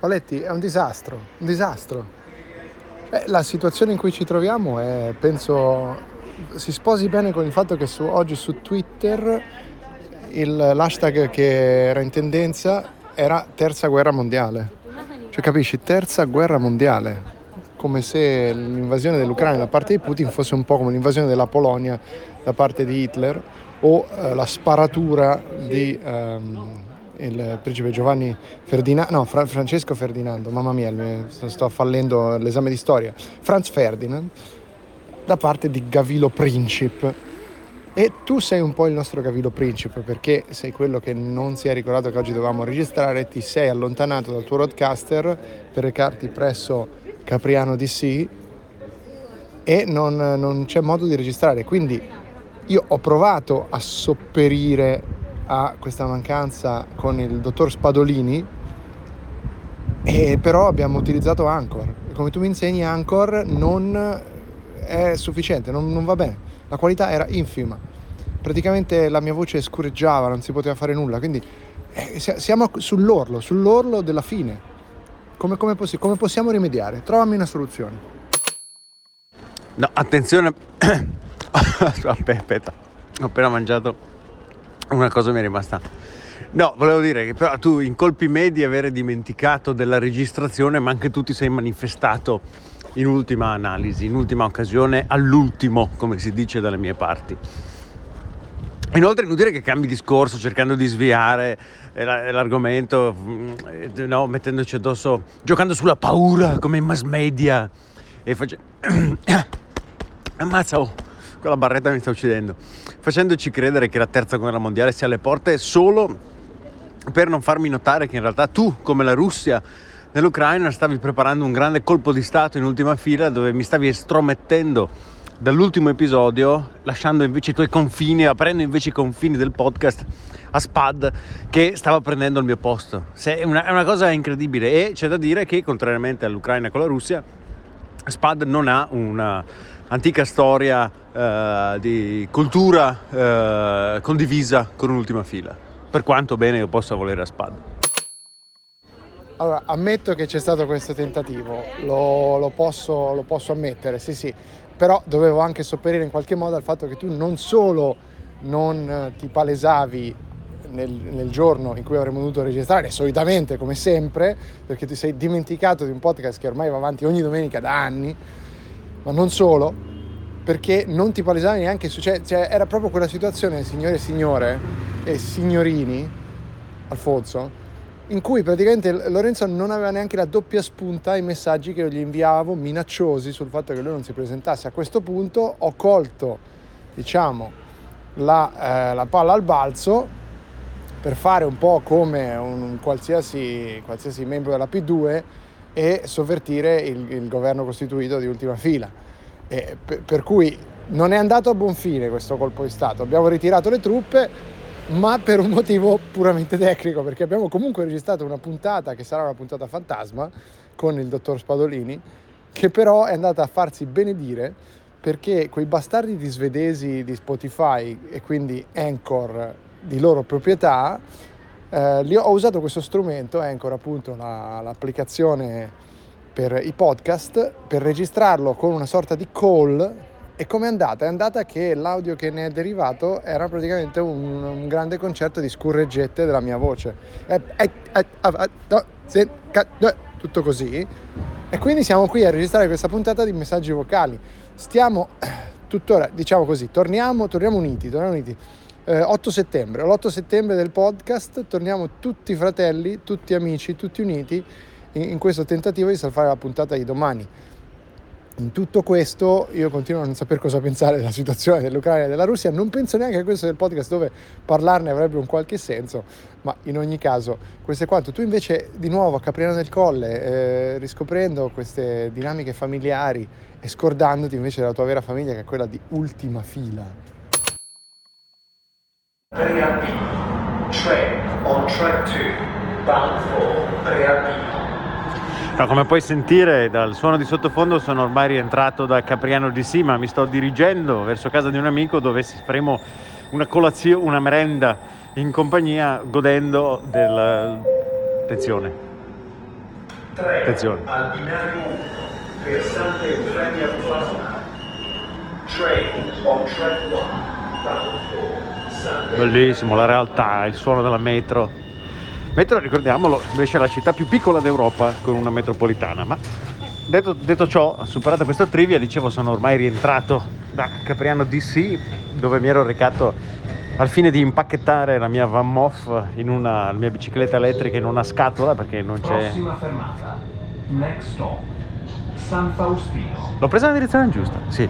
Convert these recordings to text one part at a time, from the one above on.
Paletti, è un disastro, un disastro. Eh, la situazione in cui ci troviamo è, penso, si sposi bene con il fatto che su, oggi su Twitter il, l'hashtag che era in tendenza era terza guerra mondiale. Cioè capisci, terza guerra mondiale, come se l'invasione dell'Ucraina da parte di Putin fosse un po' come l'invasione della Polonia da parte di Hitler o eh, la sparatura di ehm, il principe Giovanni Ferdinando, no, Fra- Francesco Ferdinando, mamma mia, sto fallendo l'esame di storia, Franz Ferdinand, da parte di Gavilo Princip. E tu sei un po' il nostro Gavilo Princip perché sei quello che non si è ricordato che oggi dovevamo registrare, ti sei allontanato dal tuo roadcaster per recarti presso Capriano DC e non, non c'è modo di registrare. Quindi io ho provato a sopperire a questa mancanza con il dottor Spadolini, e però abbiamo utilizzato Anchor. Come tu mi insegni, Anchor non è sufficiente, non, non va bene. La qualità era infima. Praticamente la mia voce scureggiava, non si poteva fare nulla, quindi eh, siamo sull'orlo, sull'orlo della fine. Come, come, possi- come possiamo rimediare? Trovami una soluzione. No, attenzione. Aspetta, ho appena mangiato una cosa mi è rimasta. No, volevo dire che però tu incolpi me di avere dimenticato della registrazione, ma anche tu ti sei manifestato in ultima analisi, in ultima occasione, all'ultimo, come si dice dalle mie parti. Inoltre è inutile che cambi discorso cercando di sviare l'argomento, mm, no, mettendoci addosso, giocando sulla paura come in mass media e facendo... Ammazza, oh, quella barretta mi sta uccidendo facendoci credere che la terza guerra mondiale sia alle porte solo per non farmi notare che in realtà tu, come la Russia nell'Ucraina, stavi preparando un grande colpo di Stato in ultima fila dove mi stavi estromettendo dall'ultimo episodio, lasciando invece i tuoi confini, aprendo invece i confini del podcast a Spad che stava prendendo il mio posto. È una, è una cosa incredibile e c'è da dire che contrariamente all'Ucraina con la Russia, Spad non ha una antica storia eh, di cultura eh, condivisa con un'ultima fila, per quanto bene io possa volere a spada. Allora, ammetto che c'è stato questo tentativo, lo, lo, posso, lo posso ammettere, sì sì, però dovevo anche sopperire in qualche modo al fatto che tu non solo non ti palesavi nel, nel, giorno in cui avremmo dovuto registrare, solitamente come sempre, perché ti sei dimenticato di un podcast che ormai va avanti ogni domenica da anni, ma non solo, perché non ti palesavi neanche su, cioè, cioè, era proprio quella situazione, signore e signore e signorini, Alfonso, in cui praticamente Lorenzo non aveva neanche la doppia spunta ai messaggi che gli inviavo minacciosi sul fatto che lui non si presentasse. A questo punto ho colto, diciamo, la, eh, la palla al balzo per fare un po' come un qualsiasi, qualsiasi membro della P2 e sovvertire il, il governo costituito di ultima fila per, per cui non è andato a buon fine questo colpo di Stato. Abbiamo ritirato le truppe, ma per un motivo puramente tecnico, perché abbiamo comunque registrato una puntata che sarà una puntata fantasma con il dottor Spadolini, che però è andata a farsi benedire perché quei bastardi di svedesi di Spotify e quindi Anchor di loro proprietà, eh, ho usato questo strumento, Anchor appunto la, l'applicazione per i podcast per registrarlo con una sorta di call e come è andata? È andata che l'audio che ne è derivato era praticamente un, un grande concerto di scurreggette della mia voce. Tutto così. E quindi siamo qui a registrare questa puntata di messaggi vocali. Stiamo tuttora, diciamo così, torniamo, torniamo uniti, torniamo uniti. Eh, 8 settembre, l'8 settembre del podcast, torniamo tutti fratelli, tutti amici, tutti uniti in, questo tentativo di salvare la puntata di domani. In tutto questo io continuo a non sapere cosa pensare della situazione dell'Ucraina e della Russia, non penso neanche a questo del podcast dove parlarne avrebbe un qualche senso, ma in ogni caso questo è quanto. Tu invece di nuovo a Capriano del Colle, eh, riscoprendo queste dinamiche familiari e scordandoti invece della tua vera famiglia che è quella di ultima fila. Train on track 2, bound for Preapino. No, come puoi sentire dal suono di sottofondo sono ormai rientrato da Capriano DC, ma mi sto dirigendo verso casa di un amico dove faremo una colazione, una merenda in compagnia godendo del... attenzione. Attenzione. Al binario versante Eufemia Plaza. Train on track 1. Bellissimo, la realtà, il suono della metro. Metro, ricordiamolo, invece è la città più piccola d'Europa con una metropolitana, ma detto, detto ciò, superata questa trivia, dicevo, sono ormai rientrato da Capriano DC, dove mi ero recato al fine di impacchettare la mia Van Moff in una la mia bicicletta elettrica in una scatola perché non c'è. Prossima fermata. Next stop. San Faustino. L'ho presa nella direzione giusta, sì.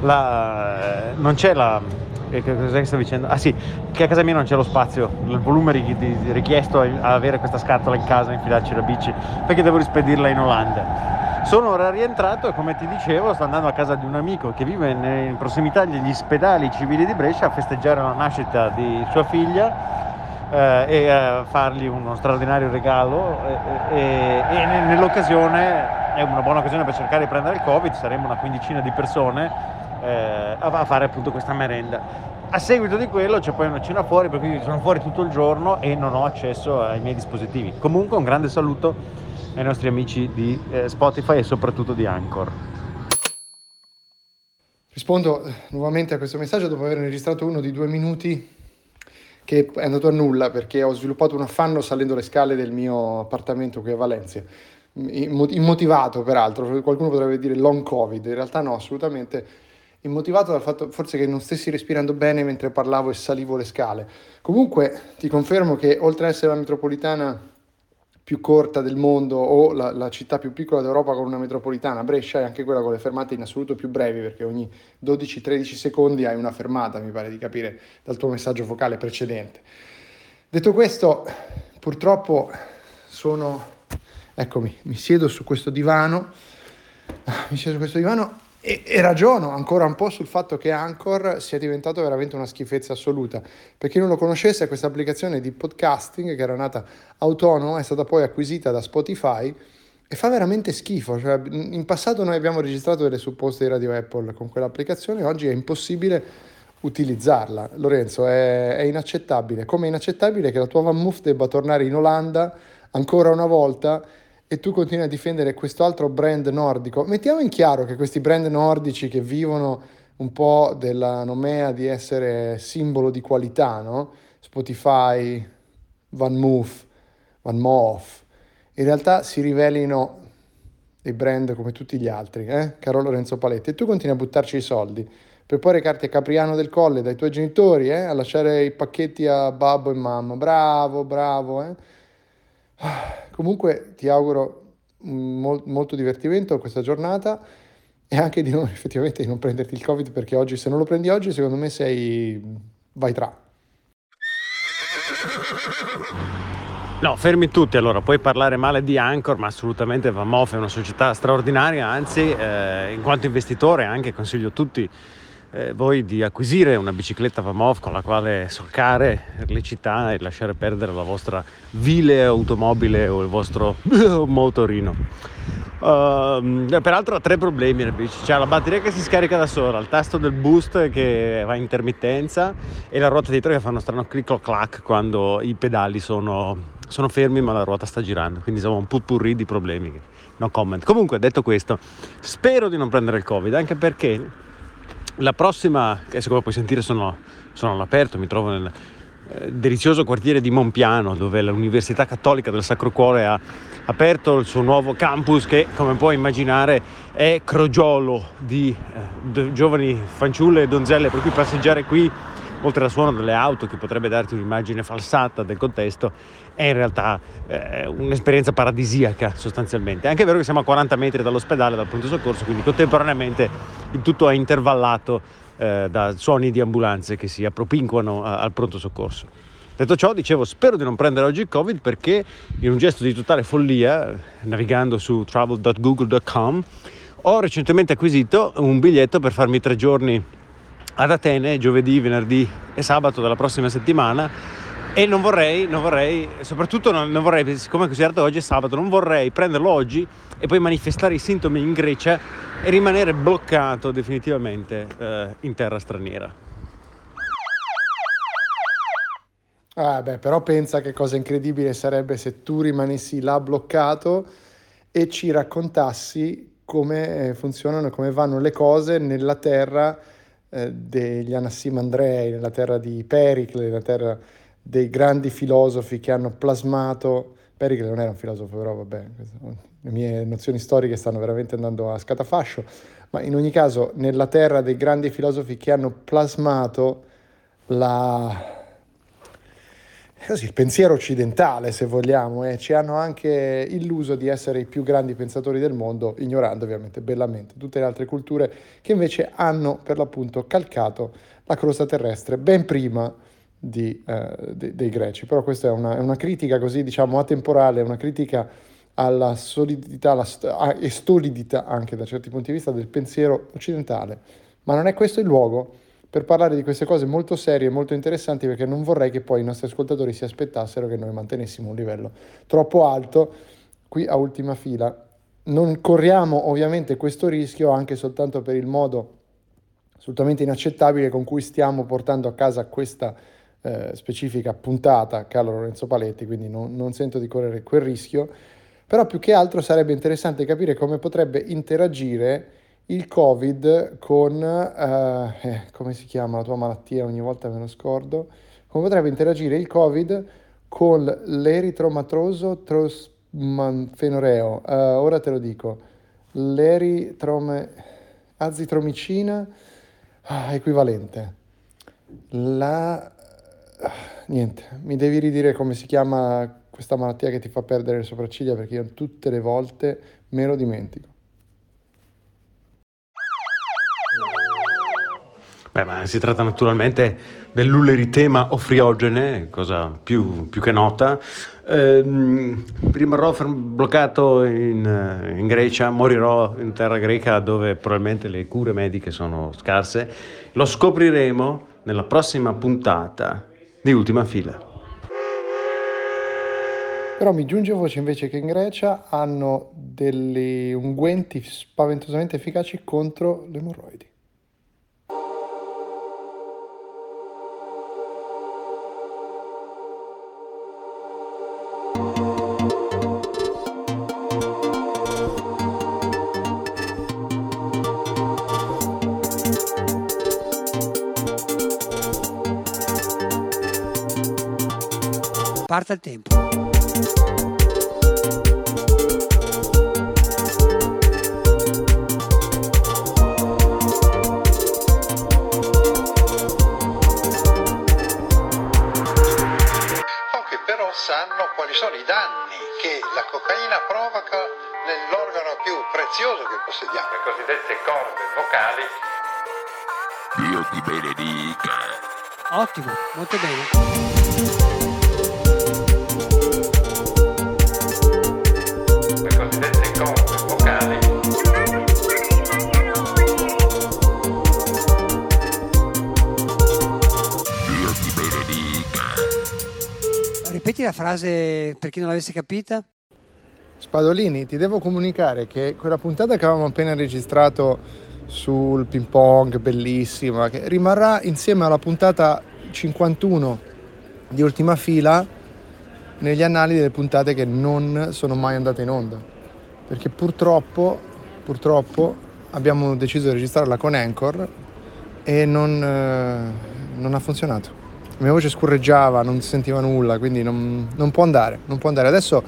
La- non c'è la. Che che stavo dicendo? Ah sì, che a casa mia non c'è lo spazio, il volume richiesto a avere questa scatola in casa, infilarci la bici, perché devo rispedirla in Olanda. Sono ora rientrato e come ti dicevo sto andando a casa di un amico che vive in, prossimità degli ospedali civili di Brescia a festeggiare la nascita di sua figlia eh, e a fargli uno straordinario regalo e, e- e ne- nell'occasione è una buona occasione per cercare di prendere il covid, saremo una quindicina di persone eh, a fare appunto questa merenda. A seguito di quello c'è poi una cena fuori, per cui sono fuori tutto il giorno e non ho accesso ai miei dispositivi. Comunque un grande saluto ai nostri amici di eh, Spotify e soprattutto di Anchor. Rispondo eh, nuovamente a questo messaggio dopo aver registrato uno di due minuti che è andato a nulla perché ho sviluppato un affanno salendo le scale del mio appartamento qui a Valencia. Immo- Immotivato peraltro, qualcuno potrebbe dire long covid, in realtà no, assolutamente immotivato dal fatto forse che non stessi respirando bene mentre parlavo e salivo le scale. Comunque ti confermo che oltre ad essere la metropolitana più corta del mondo o la, la città più piccola d'Europa con una metropolitana, Brescia è anche quella con le fermate in assoluto più brevi perché ogni 12-13 secondi hai una fermata, mi pare di capire dal tuo messaggio vocale precedente. Detto questo, purtroppo sono, eccomi, mi siedo su questo divano, mi siedo su questo divano e, e ragiono ancora un po' sul fatto che Anchor sia diventato veramente una schifezza assoluta. Per chi non lo conoscesse, questa applicazione di podcasting che era nata autonoma è stata poi acquisita da Spotify e fa veramente schifo. Cioè, in passato noi abbiamo registrato delle supposte di Radio Apple con quell'applicazione, oggi è impossibile utilizzarla. Lorenzo, è, è inaccettabile. Come è inaccettabile che la tua Van Moof debba tornare in Olanda ancora una volta e tu continui a difendere questo altro brand nordico. Mettiamo in chiaro che questi brand nordici che vivono un po' della nomea di essere simbolo di qualità, no? Spotify, Van Moof, Van Moof, in realtà si rivelino dei brand come tutti gli altri, eh? caro Lorenzo Paletti, e tu continui a buttarci i soldi per poi recarti a Capriano del Colle dai tuoi genitori, eh? a lasciare i pacchetti a babbo e mamma. Bravo, bravo. Eh? Comunque ti auguro mol- molto divertimento questa giornata e anche di non, effettivamente di non prenderti il Covid perché oggi se non lo prendi oggi secondo me sei vai tra. No, fermi tutti allora, puoi parlare male di Anchor, ma assolutamente Vamof è una società straordinaria, anzi eh, in quanto investitore anche consiglio a tutti eh, voi di acquisire una bicicletta Vamof con la quale solcare le città e lasciare perdere la vostra vile automobile o il vostro motorino. Uh, peraltro ha tre problemi la bici, c'è la batteria che si scarica da sola, il tasto del boost che va a intermittenza e la ruota dietro che fa uno strano click clack quando i pedali sono, sono fermi ma la ruota sta girando, quindi insomma un putpurri di problemi. No comment. Comunque detto questo, spero di non prendere il covid anche perché la prossima, che come puoi sentire sono, sono all'aperto, mi trovo nel eh, delizioso quartiere di Monpiano dove l'Università Cattolica del Sacro Cuore ha aperto il suo nuovo campus che come puoi immaginare è crogiolo di eh, giovani fanciulle e donzelle per cui passeggiare qui oltre al suono delle auto che potrebbe darti un'immagine falsata del contesto è in realtà eh, un'esperienza paradisiaca sostanzialmente. È anche vero che siamo a 40 metri dall'ospedale dal pronto soccorso quindi contemporaneamente il tutto è intervallato eh, da suoni di ambulanze che si appropinquano al pronto soccorso. Detto ciò, dicevo, spero di non prendere oggi il Covid perché in un gesto di totale follia, navigando su travel.google.com, ho recentemente acquisito un biglietto per farmi tre giorni ad Atene, giovedì, venerdì e sabato della prossima settimana e non vorrei, non vorrei, soprattutto non, non vorrei, siccome è considerato oggi è sabato, non vorrei prenderlo oggi e poi manifestare i sintomi in Grecia e rimanere bloccato definitivamente eh, in terra straniera. Ah, beh, però pensa che cosa incredibile sarebbe se tu rimanessi là bloccato e ci raccontassi come eh, funzionano, come vanno le cose nella terra eh, degli Anassimandrei, nella terra di Pericle, nella terra dei grandi filosofi che hanno plasmato, Pericle non era un filosofo, però vabbè, le mie nozioni storiche stanno veramente andando a scatafascio, ma in ogni caso nella terra dei grandi filosofi che hanno plasmato la, il pensiero occidentale, se vogliamo, e ci hanno anche illuso di essere i più grandi pensatori del mondo, ignorando ovviamente bellamente tutte le altre culture che invece hanno per l'appunto calcato la crosta terrestre ben prima di, eh, de- dei greci. Però questa è una, è una, critica così, diciamo, atemporale, una critica alla solidità alla st- e stolidità anche da certi punti di vista del pensiero occidentale. Ma non è questo il luogo per parlare di queste cose molto serie e molto interessanti perché non vorrei che poi i nostri ascoltatori si aspettassero che noi mantenessimo un livello troppo alto qui a ultima fila. Non corriamo ovviamente questo rischio anche soltanto per il modo assolutamente inaccettabile con cui stiamo portando a casa questa eh, specifica puntata, Carlo Lorenzo Paletti, quindi non, non sento di correre quel rischio, però più che altro sarebbe interessante capire come potrebbe interagire il Covid con, eh, eh, come si chiama la tua malattia, ogni volta me lo scordo, come potrebbe interagire il Covid con l'eritromatroso trosmanfenoreo. Uh, ora te lo dico, l'eritrome, azitromicina ah, equivalente. La... Niente, mi devi ridire come si chiama questa malattia che ti fa perdere le sopracciglia perché io tutte le volte me lo dimentico. Beh, ma si tratta naturalmente dell'uleritema ofriogene, cosa più, più che nota. Ehm, rimarrò bloccato in, in, Grecia, morirò in terra greca dove probabilmente le cure mediche sono scarse. Lo scopriremo nella prossima puntata di Ultima Fila. Però mi giunge voce invece che in Grecia hanno degli unguenti spaventosamente efficaci contro le emorroidi. Parta il tempo. Pochi però sanno quali sono i danni che la cocaina provoca nell'organo più prezioso che possediamo, le cosiddette corde vocali. Dio ti benedica. Ottimo, molto bene. La frase per chi non l'avesse capita? Spadolini, ti devo comunicare che quella puntata che avevamo appena registrato sul ping pong, bellissima, che rimarrà insieme alla puntata 51 di ultima fila negli annali delle puntate che non sono mai andate in onda. Perché purtroppo, purtroppo abbiamo deciso di registrarla con Anchor e non, eh, non ha funzionato mia voce scurreggiava, non si sentiva nulla, quindi non, non, può andare, non può andare. Adesso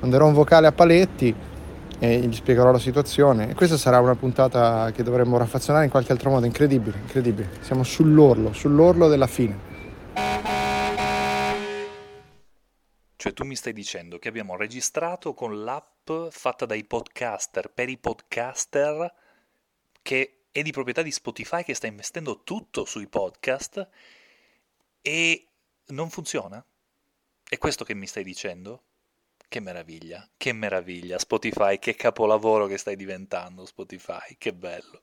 manderò un vocale a Paletti e gli spiegherò la situazione. E questa sarà una puntata che dovremmo raffazzonare in qualche altro modo, incredibile, incredibile. Siamo sull'orlo, sull'orlo della fine. Cioè tu mi stai dicendo che abbiamo registrato con l'app fatta dai podcaster per i podcaster che è di proprietà di Spotify che sta investendo tutto sui podcast e non funziona? È questo che mi stai dicendo? Che meraviglia, che meraviglia, Spotify, che capolavoro che stai diventando Spotify, che bello.